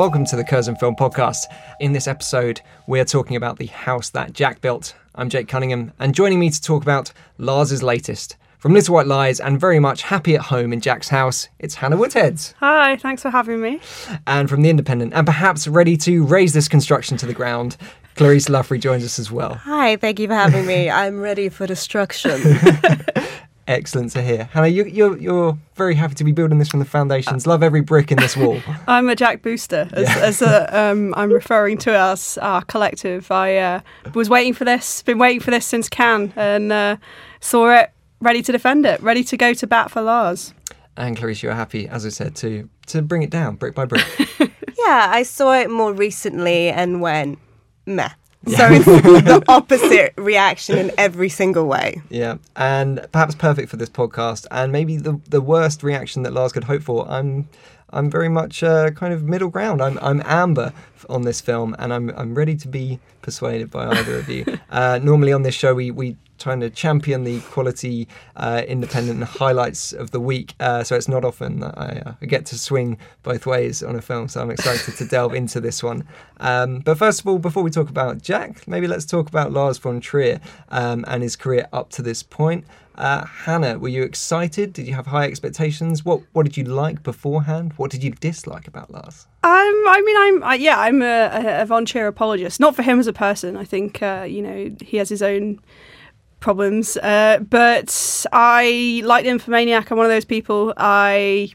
Welcome to the Curzon Film Podcast. In this episode, we're talking about the house that Jack built. I'm Jake Cunningham, and joining me to talk about Lars's latest. From Little White Lies and very much happy at home in Jack's house, it's Hannah Woodheads. Hi, thanks for having me. And from The Independent, and perhaps ready to raise this construction to the ground, Clarisse Loughrey joins us as well. Hi, thank you for having me. I'm ready for destruction. Excellent to hear. Hannah, you, you're, you're very happy to be building this from the foundations. Love every brick in this wall. I'm a Jack Booster, as, as a, um, I'm referring to as our collective. I uh, was waiting for this, been waiting for this since Cannes, and uh, saw it, ready to defend it, ready to go to bat for Lars. and Clarisse, you're happy, as I said, to, to bring it down brick by brick. yeah, I saw it more recently and went, meh. So it's the opposite reaction in every single way. Yeah, and perhaps perfect for this podcast, and maybe the the worst reaction that Lars could hope for. I'm I'm very much uh, kind of middle ground. I'm I'm amber on this film, and I'm I'm ready to be persuaded by either of you. Uh, normally on this show, we we trying to champion the quality, uh, independent highlights of the week. Uh, so it's not often that I, uh, I get to swing both ways on a film. So I'm excited to delve into this one. Um, but first of all, before we talk about Jack, maybe let's talk about Lars von Trier um, and his career up to this point. Uh, Hannah, were you excited? Did you have high expectations? What What did you like beforehand? What did you dislike about Lars? Um, I mean, I'm I, yeah, I'm a, a, a Von Trier apologist. Not for him as a person. I think uh, you know he has his own problems. Uh, but I like the Nymphomaniac. I'm one of those people. I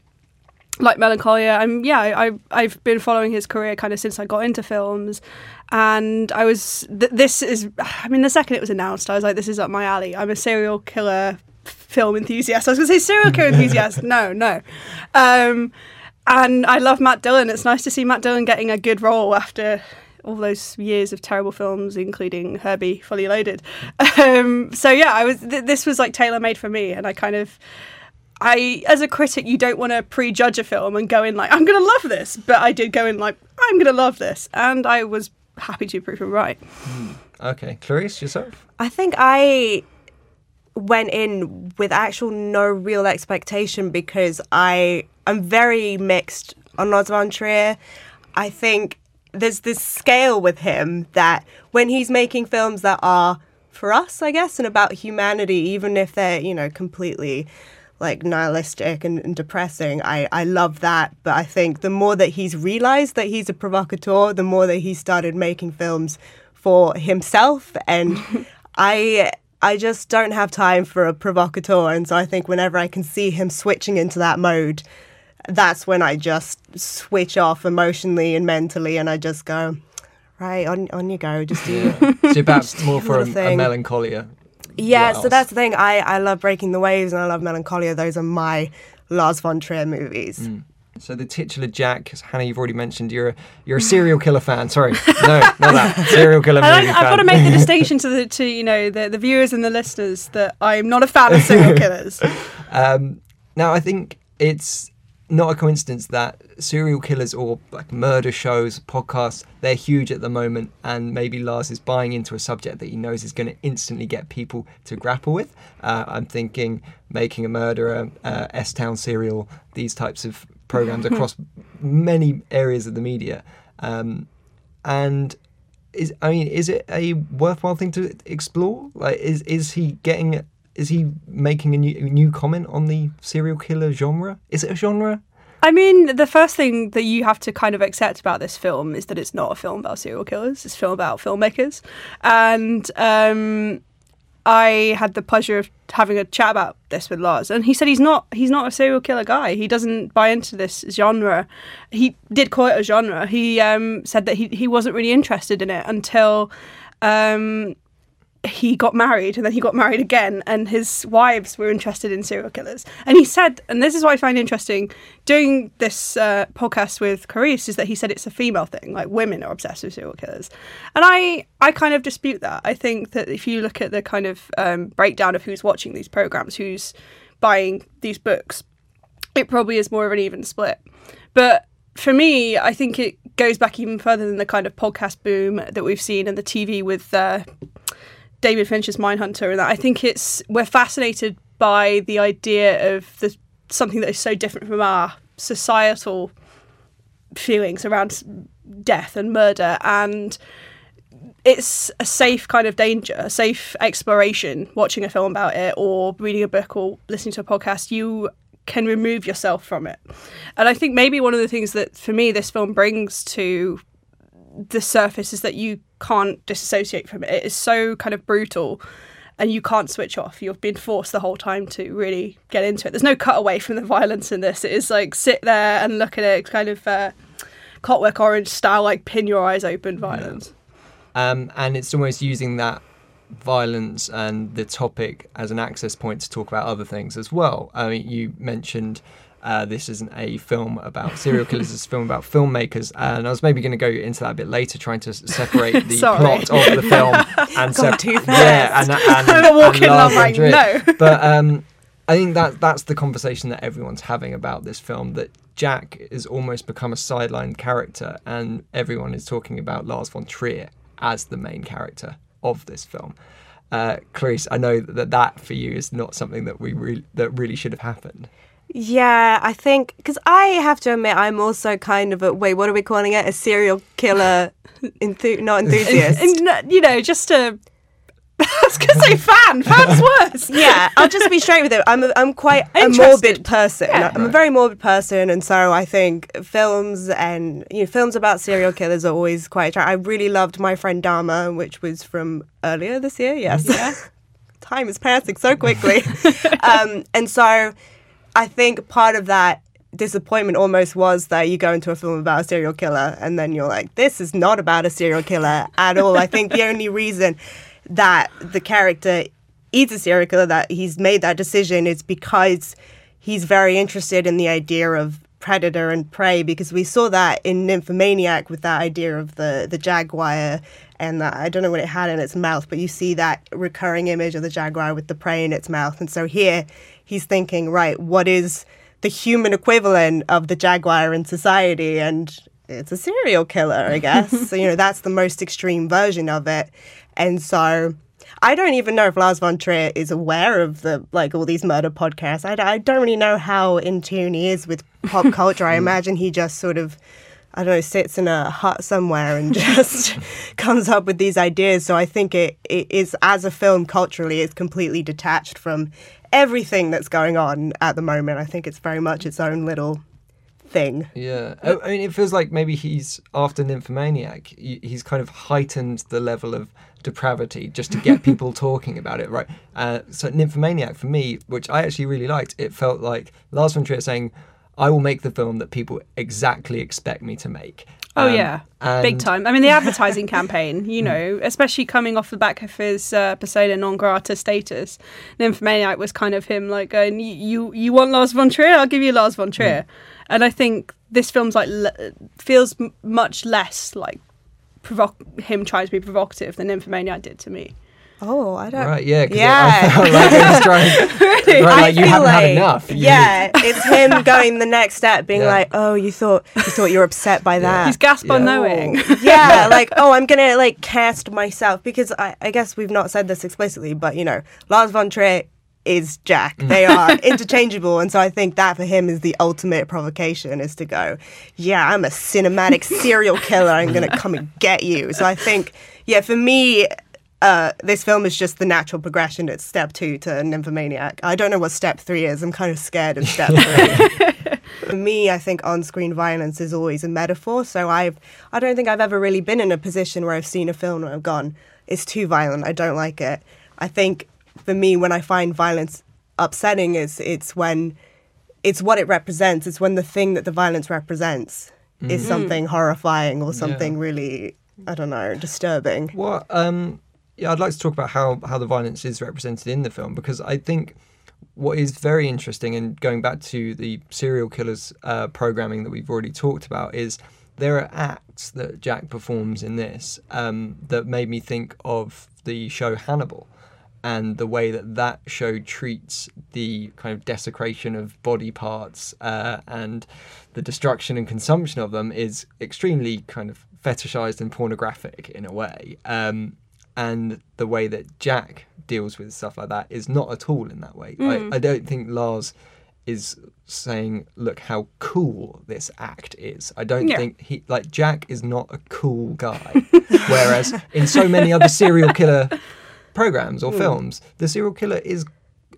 like Melancholia. I'm yeah. I I've been following his career kind of since I got into films, and I was th- this is. I mean, the second it was announced, I was like, this is up my alley. I'm a serial killer film enthusiast. I was going to say serial killer enthusiast. No, no. Um, and I love Matt Dillon. It's nice to see Matt Dillon getting a good role after all those years of terrible films, including Herbie Fully Loaded. Um, so yeah, I was. Th- this was like tailor made for me, and I kind of. I, as a critic, you don't want to prejudge a film and go in like, I'm going to love this. But I did go in like, I'm going to love this. And I was happy to prove him right. Okay, Clarisse, yourself. I think I went in with actual no real expectation because I am very mixed on Lars von Trier. I think there's this scale with him that when he's making films that are for us, I guess, and about humanity, even if they're, you know, completely like nihilistic and, and depressing, I, I love that. But I think the more that he's realized that he's a provocateur, the more that he started making films for himself. And I I just don't have time for a provocateur. And so I think whenever I can see him switching into that mode, that's when I just switch off emotionally and mentally and I just go, right, on on you go. Just do So perhaps more for a, a melancholia. Yeah, so that's the thing. I, I love Breaking the Waves and I love Melancholia. Those are my Lars von Trier movies. Mm. So the titular Jack, Hannah, you've already mentioned, you're a, you're a serial killer fan. Sorry, no, not that serial killer I, I've got to make the distinction to the to you know the, the viewers and the listeners that I'm not a fan of serial killers. Um, now, I think it's not a coincidence that serial killers or like murder shows, podcasts, they're huge at the moment, and maybe Lars is buying into a subject that he knows is going to instantly get people to grapple with. Uh, I'm thinking making a murderer, uh, S Town serial, these types of programs across many areas of the media. Um, and is I mean, is it a worthwhile thing to explore? Like, is is he getting? Is he making a new, new comment on the serial killer genre? Is it a genre? I mean, the first thing that you have to kind of accept about this film is that it's not a film about serial killers. It's a film about filmmakers, and um, I had the pleasure of having a chat about this with Lars, and he said he's not he's not a serial killer guy. He doesn't buy into this genre. He did call it a genre. He um, said that he he wasn't really interested in it until. Um, he got married and then he got married again and his wives were interested in serial killers. And he said and this is what i find interesting doing this uh, podcast with Carice is that he said it's a female thing like women are obsessed with serial killers. And i i kind of dispute that. I think that if you look at the kind of um, breakdown of who's watching these programs who's buying these books it probably is more of an even split. But for me, I think it goes back even further than the kind of podcast boom that we've seen and the TV with uh, David Fincher's Mindhunter, and that I think it's we're fascinated by the idea of the something that is so different from our societal feelings around death and murder, and it's a safe kind of danger, a safe exploration. Watching a film about it, or reading a book, or listening to a podcast, you can remove yourself from it. And I think maybe one of the things that for me this film brings to the surface is that you can't disassociate from it. It is so kind of brutal and you can't switch off. You've been forced the whole time to really get into it. There's no cutaway from the violence in this. It is like sit there and look at it, it's kind of uh, Clockwork Orange style, like pin your eyes open violence. Um, and it's almost using that violence and the topic as an access point to talk about other things as well. I mean, you mentioned uh, this isn't a film about serial killers, it's a film about filmmakers. And I was maybe going to go into that a bit later, trying to separate the plot of the film and too yeah, and, and, I'm and walking von like, no. But um, I think that that's the conversation that everyone's having about this film. That Jack has almost become a sideline character, and everyone is talking about Lars von Trier as the main character of this film. Uh, Clarisse, I know that that for you is not something that we re- that really should have happened. Yeah, I think because I have to admit I'm also kind of a wait. What are we calling it? A serial killer, enthu- not enthusiast. And, uh, you know, just a. I was to say fan. Fan's worse. yeah, I'll just be straight with it. I'm a, I'm quite a morbid person. Yeah. I'm a very morbid person, and so I think films and you know films about serial killers are always quite attractive. I really loved My Friend Dahmer, which was from earlier this year. Yes, time is passing so quickly, um, and so I think part of that disappointment almost was that you go into a film about a serial killer and then you're like, this is not about a serial killer at all. I think the only reason that the character is a serial killer, that he's made that decision, is because he's very interested in the idea of predator and prey because we saw that in Nymphomaniac with that idea of the the jaguar and that, I don't know what it had in its mouth, but you see that recurring image of the jaguar with the prey in its mouth. And so here he's thinking, right, what is the human equivalent of the jaguar in society? And it's a serial killer, I guess. so, you know, that's the most extreme version of it. And so I don't even know if Lars von Trier is aware of the like all these murder podcasts. I, I don't really know how in tune he is with pop culture. I hmm. imagine he just sort of, I don't know, sits in a hut somewhere and just comes up with these ideas. So I think it, it is, as a film culturally, it's completely detached from everything that's going on at the moment. I think it's very much its own little thing. Yeah, I, I mean, it feels like maybe he's after Nymphomaniac. He's kind of heightened the level of depravity just to get people talking about it, right? Uh, so Nymphomaniac for me, which I actually really liked, it felt like Lars von Trier saying, "I will make the film that people exactly expect me to make." Oh Um, yeah, big time. I mean, the advertising campaign, you know, especially coming off the back of his uh, persona non grata status, Nymphomaniac was kind of him like going, "You you, want Lars von Trier? I'll give you Lars von Trier." And I think this film's like le- feels m- much less like provoc- him trying to be provocative than Nymphomaniac did to me. Oh, I don't. Right, yeah, Yeah. I felt like it was trying, right, like you haven't had enough. You- Yeah, it's him going the next step, being Yeah. like, "Oh, you thought you thought you were upset by that." He's Gaspar Yeah. knowing. Oh. yeah, like, oh, I'm gonna like cast myself because I, I guess we've not said this explicitly, but you know, Lars von Trier is Jack. They are interchangeable, and so I think that for him is the ultimate provocation is to go, yeah, I'm a cinematic serial killer. I'm gonna come and get you. So I think, yeah, for me. Uh, this film is just the natural progression. It's step two to Nymphomaniac. I don't know what step three is. I'm kind of scared of step three. For me, I think on-screen violence is always a metaphor. So I've, I don't think I've ever really been in a position where I've seen a film and I've gone, it's too violent. I don't like it. I think for me, when I find violence upsetting, is it's when it's what it represents. It's when the thing that the violence represents is something horrifying or something really, I don't know, disturbing. What? Um, yeah, I'd like to talk about how how the violence is represented in the film because I think what is very interesting, and going back to the serial killers uh, programming that we've already talked about, is there are acts that Jack performs in this um, that made me think of the show Hannibal. And the way that that show treats the kind of desecration of body parts uh, and the destruction and consumption of them is extremely kind of fetishized and pornographic in a way. Um, and the way that Jack deals with stuff like that is not at all in that way. I, I don't think Lars is saying, "Look how cool this act is." I don't Yeah. think he like Jack is not a cool guy, whereas in so many other serial killer programs or films, the serial killer is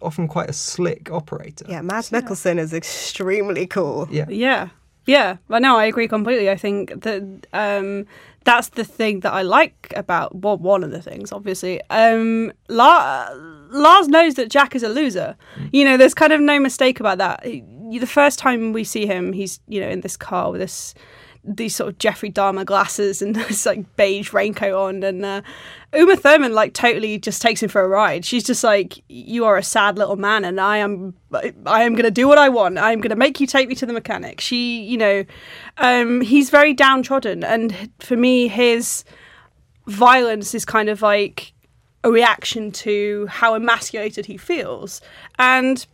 often quite a slick operator. Yeah, Mads Mikkelsen is extremely cool. Yeah. Yeah, yeah. But no, I agree completely. I think that um, that's the thing that I like about well, one of the things, obviously. Um, La- Lars knows that Jack is a loser. You know, there's kind of no mistake about that. The first time we see him, he's you know in this car with this these sort of Jeffrey Dahmer glasses and this like beige raincoat on, and uh, Uma Thurman like totally just takes him for a ride. She's just like, "You are a sad little man, and I am, I am gonna do what I want. I'm gonna make you take me to the mechanic." She, you know, um, he's very downtrodden, and for me, his violence is kind of like a reaction to how emasculated he feels, and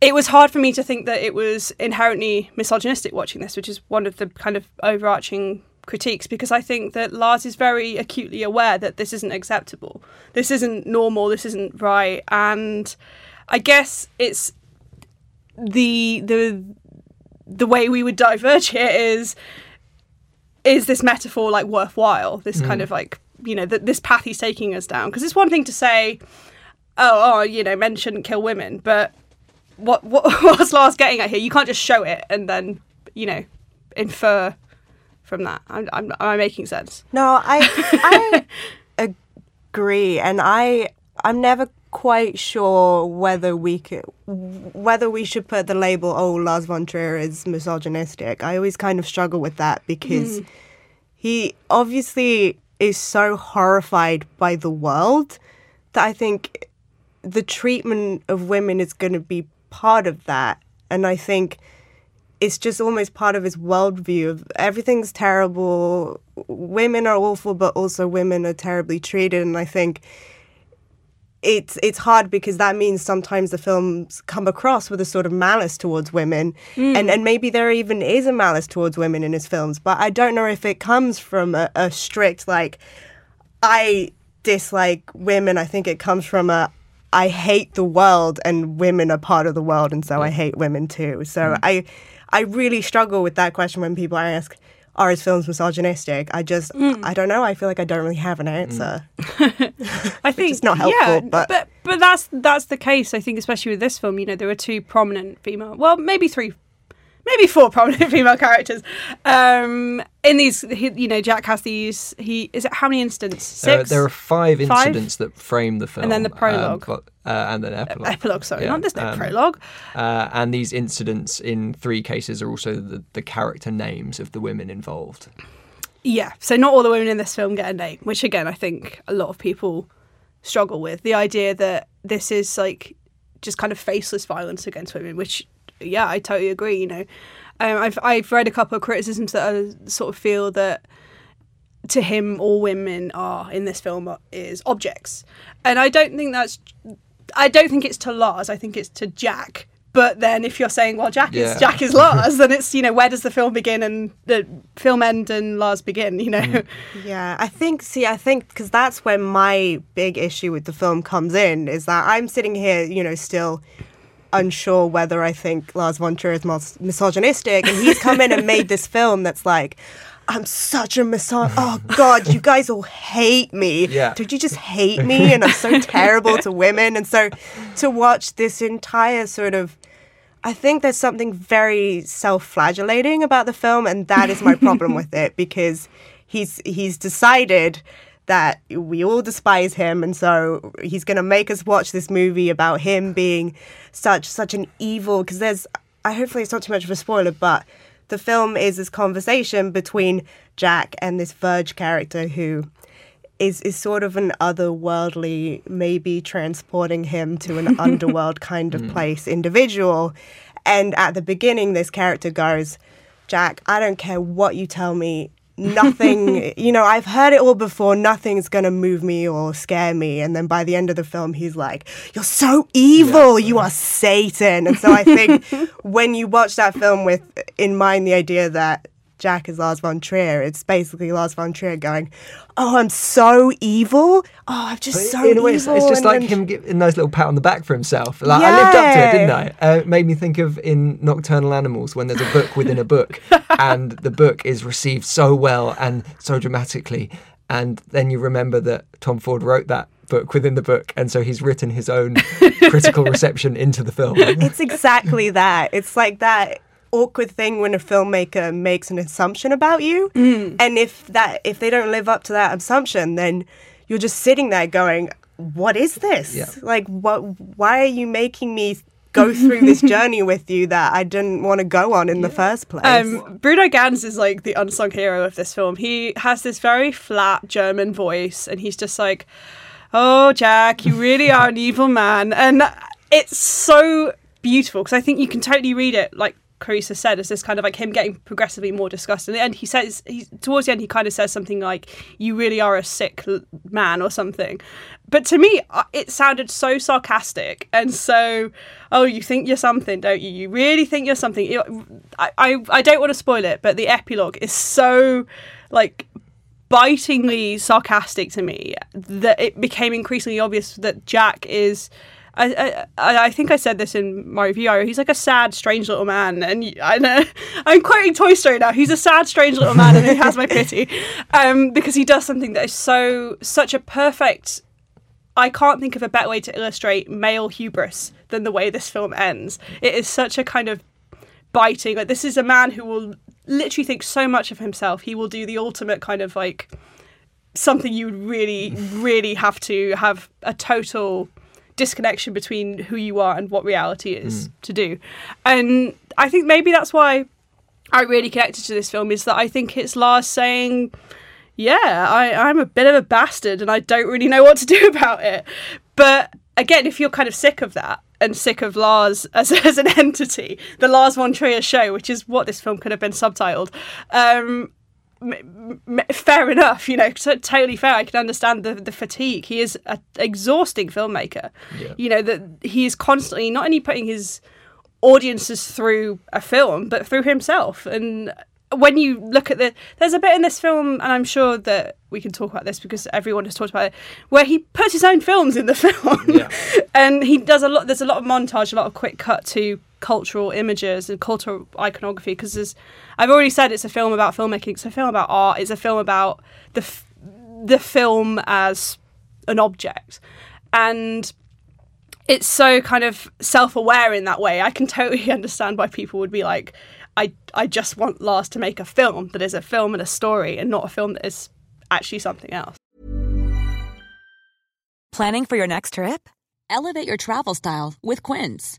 it was hard for me to think that it was inherently misogynistic watching this, which is one of the kind of overarching critiques because I think that Lars is very acutely aware that this isn't acceptable. This isn't normal, this isn't right. And I guess it's the the the way we would diverge here is is this metaphor like worthwhile? This kind mm. of like you know that this path he's taking us down because it's one thing to say, oh, oh, you know, men shouldn't kill women, but what what what's Lars getting at here? You can't just show it and then you know infer from that. I'm, I'm, am I making sense? No, I I agree, and I I'm never quite sure whether we could whether we should put the label "Oh, Lars von Trier is misogynistic." I always kind of struggle with that because hmm. he obviously is so horrified by the world that I think the treatment of women is going to be part of that, and I think it's just almost part of his worldview of everything's terrible, women are awful, but also women are terribly treated, and I think it's it's hard because that means sometimes the films come across with a sort of malice towards women, hmm. and and maybe there even is a malice towards women in his films, but I don't know if it comes from a, a strict like I dislike women. I think it comes from a I hate the world and women are part of the world and so I hate women too. So mm. I I really struggle with that question when people ask are his films misogynistic? I just mm. I don't know. I feel like I don't really have an answer. Mm. I think it's not helpful, Yeah, but- but but that's that's the case. I think especially with this film, you know, there were two prominent female, well, maybe three, maybe four prominent female characters. Um, in these, he, you know, Jack has these. He is it how many incidents? There, Six. there are five Five? incidents that frame the film, and then the um, prologue. but- uh, and then epilogue. epilogue. Sorry, Yeah, not this no um, prologue. Uh, and these incidents in three cases are also the, the character names of the women involved. Yeah, so not all the women in this film get a name, which again I think a lot of people struggle with. The idea that this is like just kind of faceless violence against women, which yeah, I totally agree. You know, um, I've I've read a couple of criticisms that are, sort of feel that to him all women are in this film are, is objects, and I don't think that's I don't think it's to Lars. I think it's to Jack But then if you're saying, well, Jack Yeah. is Jack is Lars, then it's you know where does the film begin and the film end and Lars begin? You know, Mm. Yeah, I think, see, I think because that's where my big issue with the film comes in is that I'm sitting here, you know, still unsure whether I think Lars von Trier is mis- misogynistic, and he's come in and made this film that's like, I'm such a misog. Oh God, you guys all hate me. Yeah. Don't you just hate me? And I'm so terrible to women. And so to watch this entire sort of I think there's something very self-flagellating about the film, and that is my problem with it because he's he's decided that we all despise him, and so he's going to make us watch this movie about him being such such an evil. Because there's, I hopefully it's not too much of a spoiler, but the film is this conversation between Jack and this Verge character who is is sort of an otherworldly, maybe transporting him to an underworld kind of hmm. place individual. And at the beginning, this character goes, Jack, I don't care what you tell me. Nothing, you know, I've heard it all before. Nothing's going to move me or scare me. And then by the end of the film, he's like, You're so evil. You are Satan. And so I think when you watch that film with in mind the idea that Jack is Lars von Trier. It's basically Lars von Trier going, "Oh, I'm so evil. Oh, I'm just so in a way, it's, evil." it's just and- like him giving a nice little pat on the back for himself. Like I lived up to it, didn't I? Uh, it made me think of in Nocturnal Animals when there's a book within a book, and the book is received so well and so dramatically, and then you remember that Tom Ford wrote that book within the book, and so he's written his own critical reception into the film. It's exactly that. It's like that awkward thing when a filmmaker makes an assumption about you, and if that if they don't live up to that assumption, then you're just sitting there going, "What is this? Yeah. Like, what? Why are you making me?" Go through this journey with you that I didn't want to go on in the first place. Um, Bruno Ganz is like the unsung hero of this film. He has this very flat German voice, and he's just like, "Oh, Jack, you really are an evil man," and it's so beautiful because I think you can totally read it like. Carissa said, as this kind of like him getting progressively more disgusted. And he says, he, towards the end, he kind of says something like, "You really are a sick man" or something. But to me, uh, it sounded so sarcastic and so, "Oh, you think you're something, don't you? You really think you're something." You- I, I, I don't want to spoil it, but the epilogue is so like bitingly sarcastic to me that it became increasingly obvious that Jack is. I, I, I think I said this in my review. He's like a sad, strange little man, and I know I'm quoting Toy Story now. He's a sad, strange little man, and he has my pity, um, because he does something that is so such a perfect. I can't think of a better way to illustrate male hubris than the way this film ends. It is such a kind of biting. Like this is a man who will literally think so much of himself. He will do the ultimate kind of like something you would really, really have to have a total disconnection between who you are and what reality is to do. And I think maybe that's why I really connected to this film is that I think it's Lars saying, yeah, I, I'm a bit of a bastard and I don't really know what to do about it. But again, if you're kind of sick of that and sick of Lars as, as an entity, the Lars von Trier show, which is what this film could have been subtitled, um, m- m- fair enough, you know, t- totally fair. I can understand the, the fatigue. He is an exhausting filmmaker. You know, that he is constantly not only putting his audiences through a film, but through himself. And when you look at the, there's a bit in this film, and I'm sure that we can talk about this because everyone has talked about it, where he puts his own films in the film, Yeah. and he does a lot. There's a lot of montage, a lot of quick cut to cultural images and cultural iconography. Because I've already said it's a film about filmmaking. It's a film about art. It's a film about the f- the film as an object, and it's so kind of self-aware in that way. I can totally understand why people would be like, I I just want Lars to make a film that is a film and a story, and not a film that is actually something else. Planning for your next trip? Elevate your travel style with Quince.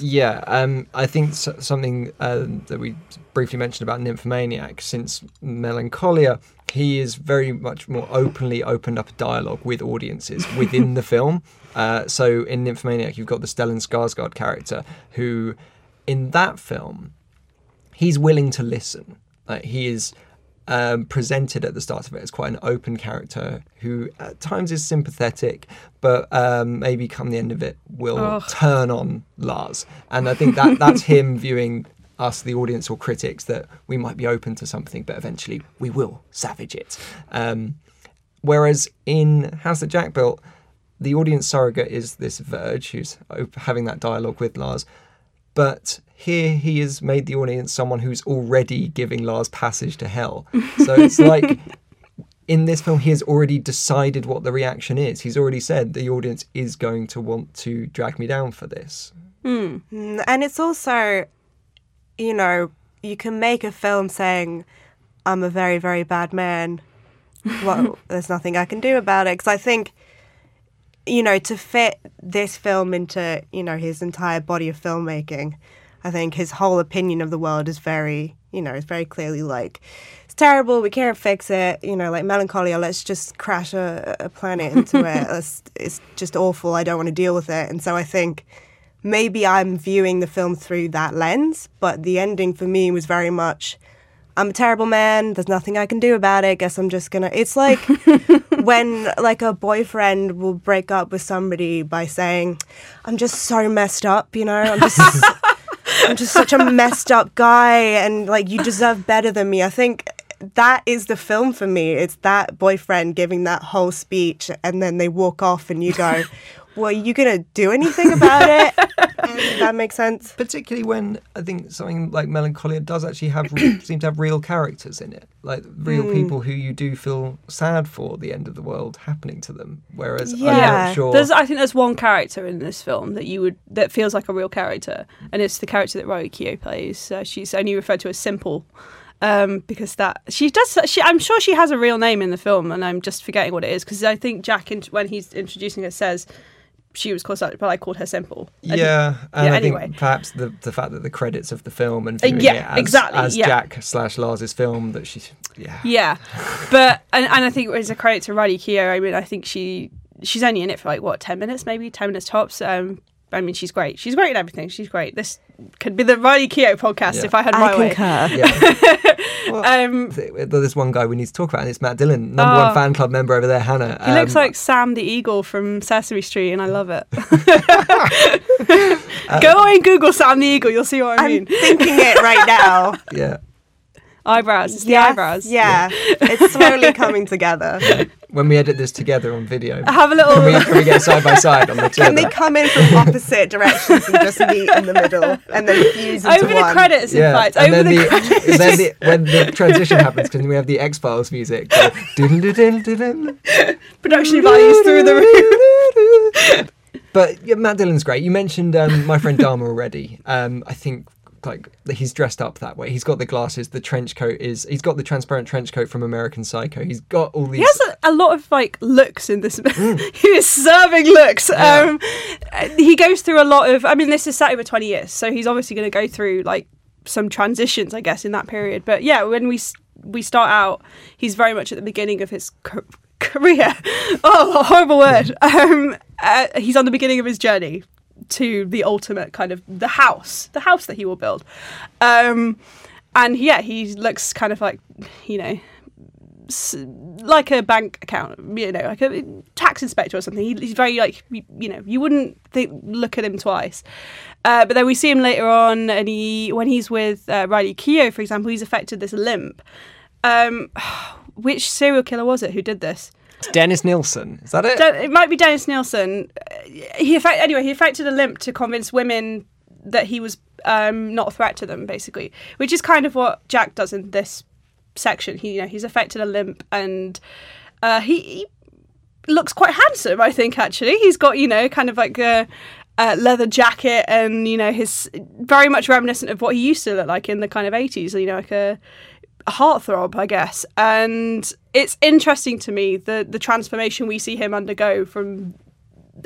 Yeah, um, I think s- something uh, that we briefly mentioned about Nymphomaniac, since Melancholia, he is very much more openly opened up a dialogue with audiences within the film. Uh, so in Nymphomaniac, you've got the Stellan Skarsgård character, who in that film, he's willing to listen. Like he is um, presented at the start of it as quite an open character who at times is sympathetic, but um, maybe come the end of it will turn on Lars. And I think that that's him viewing us, the audience or critics, that we might be open to something, but eventually we will savage it. Um, whereas in House That Jack Built, the audience surrogate is this Verge who's having that dialogue with Lars. But here he has made the audience someone who's already giving Lars passage to hell. So it's like in this film, he has already decided what the reaction is. He's already said the audience is going to want to drag me down for this. Mm, And it's also, you know, you can make a film saying, I'm a very, very bad man. Well, there's nothing I can do about it. Because I think, you know, to fit this film into, you know, his entire body of filmmaking, I think his whole opinion of the world is very, you know, it's very clearly like, it's terrible, we can't fix it, you know, like melancholia, let's just crash a, a planet into it. Let's, it's just awful, I don't want to deal with it. And so I think maybe I'm viewing the film through that lens, but the ending for me was very much I'm a terrible man, there's nothing I can do about it. Guess I'm just to It's like when like a boyfriend will break up with somebody by saying I'm just so messed up, you know? I'm just I'm just such a messed up guy and like you deserve better than me. I think that is the film for me. It's that boyfriend giving that whole speech and then they walk off and you go, Well, are you gonna do anything about it? And that makes sense. Particularly when I think something like Melancholia does actually have seem to have real characters in it, like real Hmm. people who you do feel sad for the end of the world happening to them. Whereas I'm Yeah. not sure. There's, I think there's one character in this film that you would that feels like a real character, and it's the character that Rory Keough plays. Uh, she's only referred to as Simple, um, because that she does. She, I'm sure she has a real name in the film, and I'm just forgetting what it is because I think Jack, in, when he's introducing her, says she was called that, but I called her Simple. And- yeah, and yeah, I anyway. think perhaps the the fact that the credits of the film and Uh, viewing yeah, as, exactly, as yeah. Jack slash Lars's film that she's yeah Yeah, but and, and I think as a credit to Riley Keough, I mean, I think she she's only in it for like what ten minutes, maybe ten minutes tops. Um, I mean, she's great. She's great in everything. She's great. This could be the Riley Keough podcast Yeah. if I had my I way. concur. yeah. Well, Um, there's one guy we need to talk about, and it's Matt Dillon, number Oh. one fan club member over there, Hannah. he looks Um, like Sam the Eagle from Sesame Street, and I love it. Uh, Go away and Google Sam the Eagle. You'll see what I I'm mean. thinking it right now. yeah. eyebrows. It's the Yes, eyebrows. Yeah, it's slowly coming together. When we edit this together on video, I Have a little. can we, can we get side by side on the two Can they come in from opposite directions and just meet in the middle and then fuse into over the one? credits, in Yeah, fact. and Over then the, the, credits. then the when the transition happens, because we have the X Files music. production values through the roof. But yeah, Matt Dillon's great. You mentioned um, my friend Dahmer already. Um, I think like he's dressed up that way. He's got the glasses. The trench coat is. He's got the transparent trench coat from American Psycho. He's got all these. He has a, a lot of like looks in this. Mm. he is serving looks. Um, uh, he goes through a lot of. I mean, this is set over twenty years, so he's obviously going to go through like some transitions, I guess, in that period. But yeah, when we we start out, he's very much at the beginning of his ca- career. Oh, a horrible word. Um, uh, he's on the beginning of his journey to the ultimate kind of the house, the house that he will build. Um, and yeah, he looks kind of like, you know, like a bank account, you know, like a tax inspector or something. He, he's very like, you, you know, you wouldn't think, look at him twice. Uh, but then we see him later on, and he when he's with uh, Riley Keough, for example, he's affected this limp. Um, which serial killer was it who did this? Dennis Nilsen. Is that it? It might be Dennis Nilsen. He effect- anyway. He affected a limp to convince women that he was um, not a threat to them, basically, which is kind of what Jack does in this section. He, you know, he's affected a limp, and uh, he, he looks quite handsome. I think actually, he's got you know kind of like a. a leather jacket and you know his very much reminiscent of what he used to look like in the kind of 80s you know like a a heartthrob, I guess. And it's interesting to me the the transformation we see him undergo from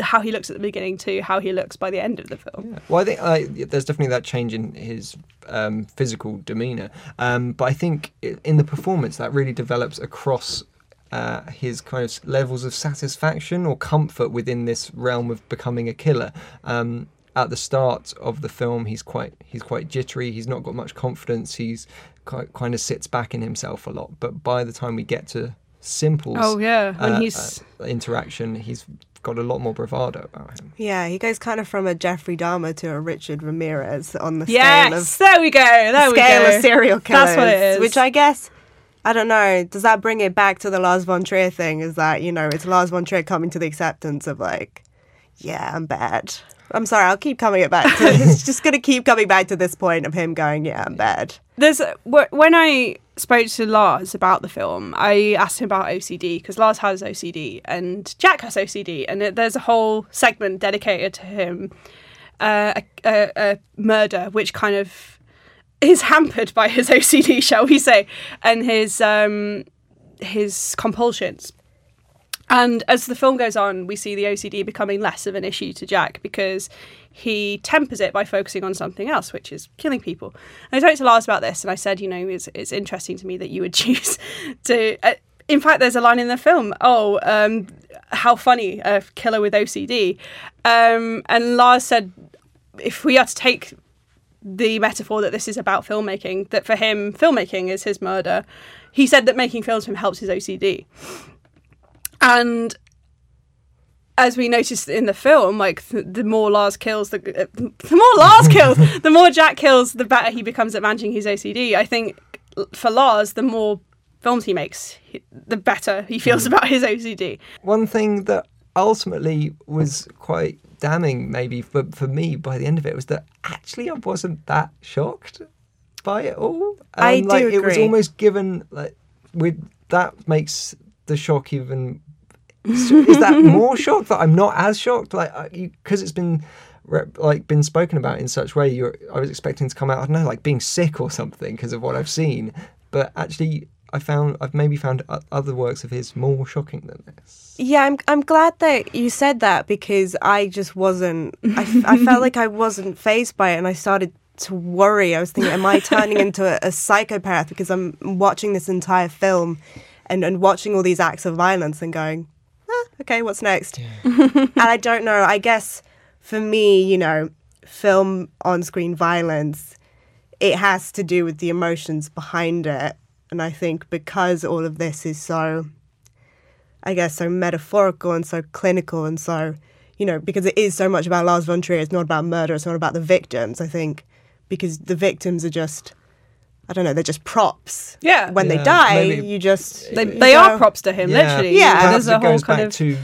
how he looks at the beginning to how he looks by the end of the film. Well, I think there's definitely that change in his um, physical demeanor, um, but I think in the performance that really develops across uh, his kind of levels of satisfaction or comfort within this realm of becoming a killer. Um, at the start of the film, he's quite he's quite jittery. He's not got much confidence. He's kind of sits back in himself a lot. But by the time we get to Simple's Oh, yeah, when uh, he's- uh, interaction, he's got a lot more bravado about him. Yeah, he goes kind of from a Jeffrey Dahmer to a Richard Ramirez on the scale Yes, of there we go. There we scale go. of serial killers. That's what it is. Which I guess, I don't know, does that bring it back to the Lars von Trier thing? Is that, you know, it's Lars von Trier coming to the acceptance of like, yeah, I'm bad. I'm sorry, I'll keep coming it back to It's just going to keep coming back to this point of him going, yeah, I'm bad. There's when I spoke to Lars about the film, I asked him about OCD because Lars has OCD and Jack has OCD, and it, there's a whole segment dedicated to him, uh, a, a, a murder which kind of is hampered by his OCD, shall we say, and his um, his compulsions. And as the film goes on, we see the OCD becoming less of an issue to Jack because he tempers it by focusing on something else, which is killing people. And I talked to Lars about this, and I said, you know, it's, it's interesting to me that you would choose to. Uh, in fact, there's a line in the film. Oh, um, how funny a killer with OCD. Um, and Lars said, if we are to take the metaphor that this is about filmmaking, that for him, filmmaking is his murder. He said that making films for him helps his OCD. And as we noticed in the film, like th- the more Lars kills, the, uh, the more Lars kills, the more Jack kills, the better he becomes at managing his OCD. I think for Lars, the more films he makes, he- the better he feels about his OCD. One thing that ultimately was quite damning, maybe for, for me by the end of it, was that actually I wasn't that shocked by it all. I do like, It was almost given like with that makes the shock even. Is that more shocked that I'm not as shocked? Like because it's been like been spoken about in such way. You're, I was expecting to come out. I don't know, like being sick or something because of what I've seen. But actually, I found I've maybe found other works of his more shocking than this. Yeah, I'm I'm glad that you said that because I just wasn't. I felt like I wasn't phased by it, and I started to worry. I was thinking, am I turning into a, a psychopath because I'm watching this entire film, and and watching all these acts of violence and going, ah, okay, what's next? and I don't know. I guess for me, you know, film on screen violence, it has to do with the emotions behind it, and I think because all of this is so I guess, so metaphorical and so clinical and so, you know, because it is so much about Lars von Trier. It's not about murder. It's not about the victims. I think because the victims are just, I don't know, they're just props. Yeah. When they die, maybe- you just They, you they are props to him, literally. Yeah. Perhaps there's a it whole goes kind back of. to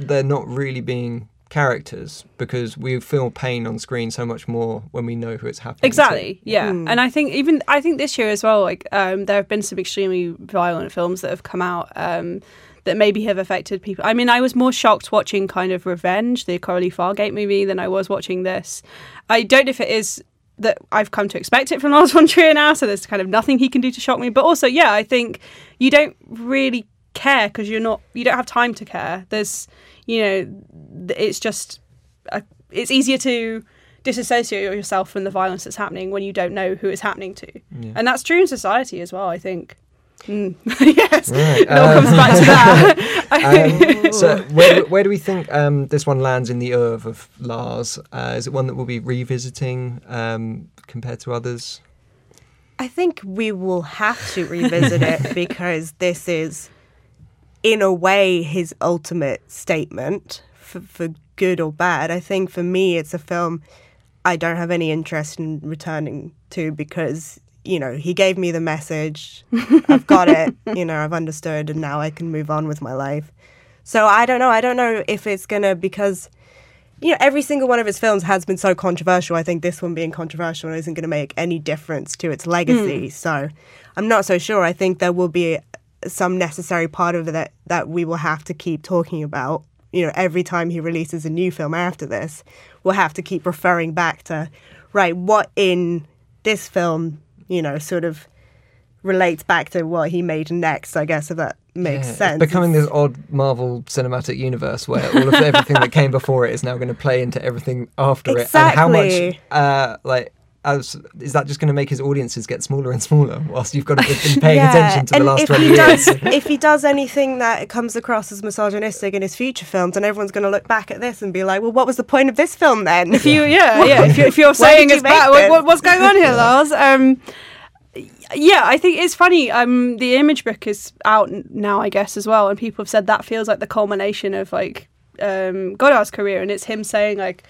they're not really being characters because we feel pain on screen so much more when we know who it's happening. to. Exactly. Yeah. And I think even I think this year as well, like um, there have been some extremely violent films that have come out um, that maybe have affected people. I mean, I was more shocked watching kind of Revenge, the Coralie Fargeat movie, than I was watching this. I don't know if it is that I've come to expect it from Lars von Trier now, so there's kind of nothing he can do to shock me. But also, yeah, I think you don't really care because you're not you don't have time to care. There's you know, it's just a, it's easier to disassociate yourself from the violence that's happening when you don't know who it's happening to, and that's true in society as well. I think. Mm. yes, Right, it all comes um, back to that. Um, so where, where do we think um, this one lands in the oeuvre of Lars? Uh, is it one that we'll be revisiting um, compared to others? I think we will have to revisit it because this is, in a way, his ultimate statement for, for good or bad. I think for me, it's a film I don't have any interest in returning to because, you know, he gave me the message. I've got it. You know, I've understood, and now I can move on with my life. So I don't know. I don't know if it's gonna because you know every single one of his films has been so controversial. I think this one being controversial isn't going to make any difference to its legacy. Hmm. So I'm not so sure. I think there will be some necessary part of it that that we will have to keep talking about. You know, every time he releases a new film after this, we'll have to keep referring back to right what in this film, you know, sort of relates back to what he made next. I guess if that makes Yeah, it's sense. becoming this odd Marvel cinematic universe where all of everything that came before it is now going to play into everything after it. And how much, uh, like, as, is that just going to make his audiences get smaller and smaller whilst you've got to been paying Yeah, attention to the and last if 20 he years? Does, if he does anything that comes across as misogynistic in his future films, and everyone's going to look back at this and be like, "Well, what was the point of this film then?" If you, yeah, yeah. If, you, if you're saying you it's bad, what, what, what's going on here, Lars? Um, yeah, I think it's funny. Um, the image book is out now, I guess, as well, and people have said that feels like the culmination of like um, Godard's career, and it's him saying like,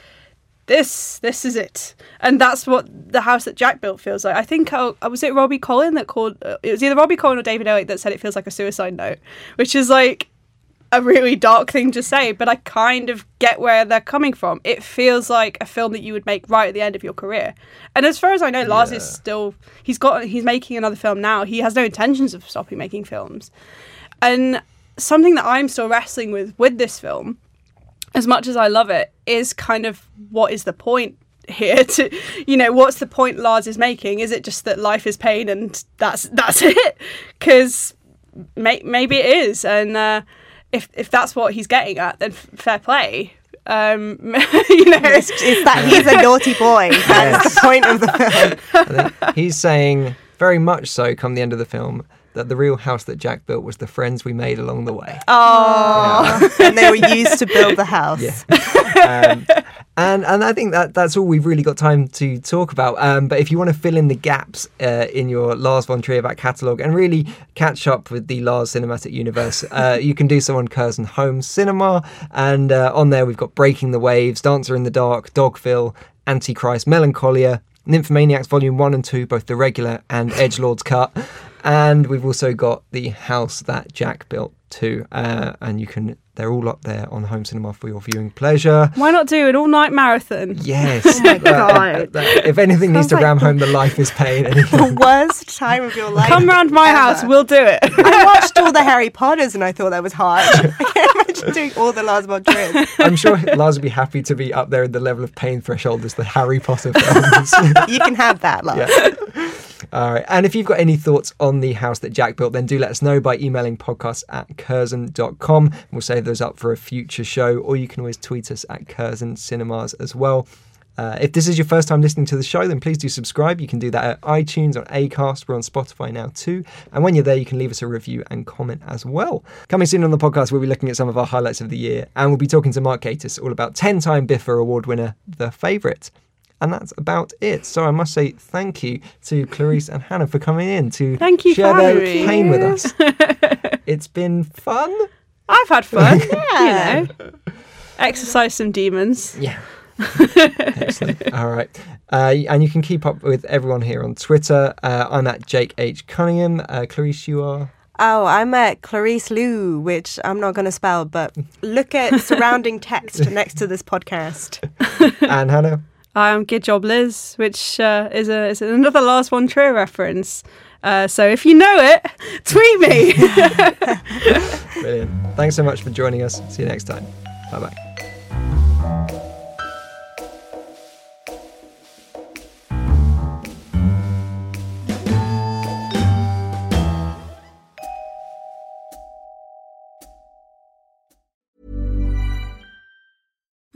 "This, this is it," and that's what the house that Jack built feels like. I think uh, was it Robbie Collin that called uh, it was either Robbie Collin or David Elliott that said it feels like a suicide note, which is like a really dark thing to say, but I kind of get where they're coming from. It feels like a film that you would make right at the end of your career. And as far as I know, Lars is still he's got he's making another film now. He has no intentions of stopping making films. And something that I'm still wrestling with with this film, as much as I love it, is kind of what is the point here to you know what's the point Lars is making? Is it just that life is pain and that's that's it? Because may, maybe it is. And uh, if if that's what he's getting at then f- fair play. Um you know. It's, it's that he's a naughty boy. That's the point of the film. He's saying very much so come the end of the film that the real house that Jack built was the friends we made along the way. Oh, and they were used to build the house. um, and and I think that that's all we've really got time to talk about. Um, but if you want to fill in the gaps uh, in your Lars von Trier back catalogue and really catch up with the Lars cinematic universe, uh, you can do so on Curzon Home Cinema. And uh, on there we've got Breaking the Waves, Dancer in the Dark, Dogville, Antichrist, Melancholia, Nymphomaniacs Volume One and Two, both the regular and Edge Lord's cut. And we've also got the house that Jack built too, uh, and you can. They're all up there on home cinema for your viewing pleasure. why not do an all-night marathon Yes. Oh my That- God. that- if anything needs to like ram home the life is pain. The worst time of your life. come round my ever. house we'll do it I watched all the Harry Potters and I thought that was hard. I can't imagine doing all the Lars von Trier. I'm sure Lars would be happy to be up there in the level of pain threshold as the Harry Potter films. You can have that, Lars. Yeah. All right. And if you've got any thoughts on the house that Jack built, then do let us know by emailing podcast at curzon.com. We'll save those up for a future show, or you can always tweet us at Curzon Cinemas as well. Uh, if this is your first time listening to the show, then please do subscribe. You can do that at iTunes, on Acast, we're on Spotify now too. And when you're there, you can leave us a review and comment as well. Coming soon on the podcast, we'll be looking at some of our highlights of the year, and we'll be talking to Mark Gatiss all about 10 time BIFA Award winner, The Favourite. And that's about it. So I must say thank you to Clarisse and Hannah for coming in to Thank you for share their having me. pain with us. it's been fun. i've had fun you know exercise some demons Yeah. Excellent. All right. Uh, and you can keep up with everyone here on Twitter. Uh, I'm at Jake H. Cunningham. Uh, Clarisse, you are. Oh, I'm at Clarisse Lou, which I'm not going to spell, but look at surrounding text next to this podcast. and Hannah. I'm Good Job Liz, which uh, is, a, is another Lars von Trier reference. Uh, so if you know it, tweet me. Brilliant. Thanks so much for joining us. See you next time. Bye bye.